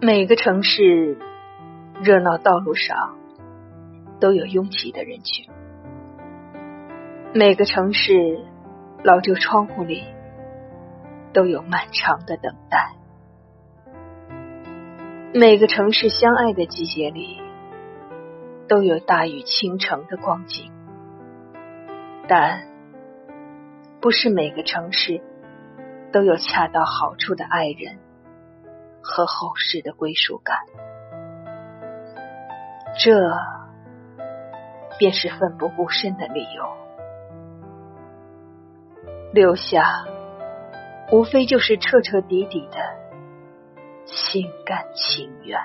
每个城市热闹道路上都有拥挤的人群，每个城市老旧窗户里都有漫长的等待，每个城市相爱的季节里都有大雨倾城的光景，但不是每个城市都有恰到好处的爱人。和后世的归属感，这便是奋不顾身的理由。留下，无非就是彻彻底底的心甘情愿。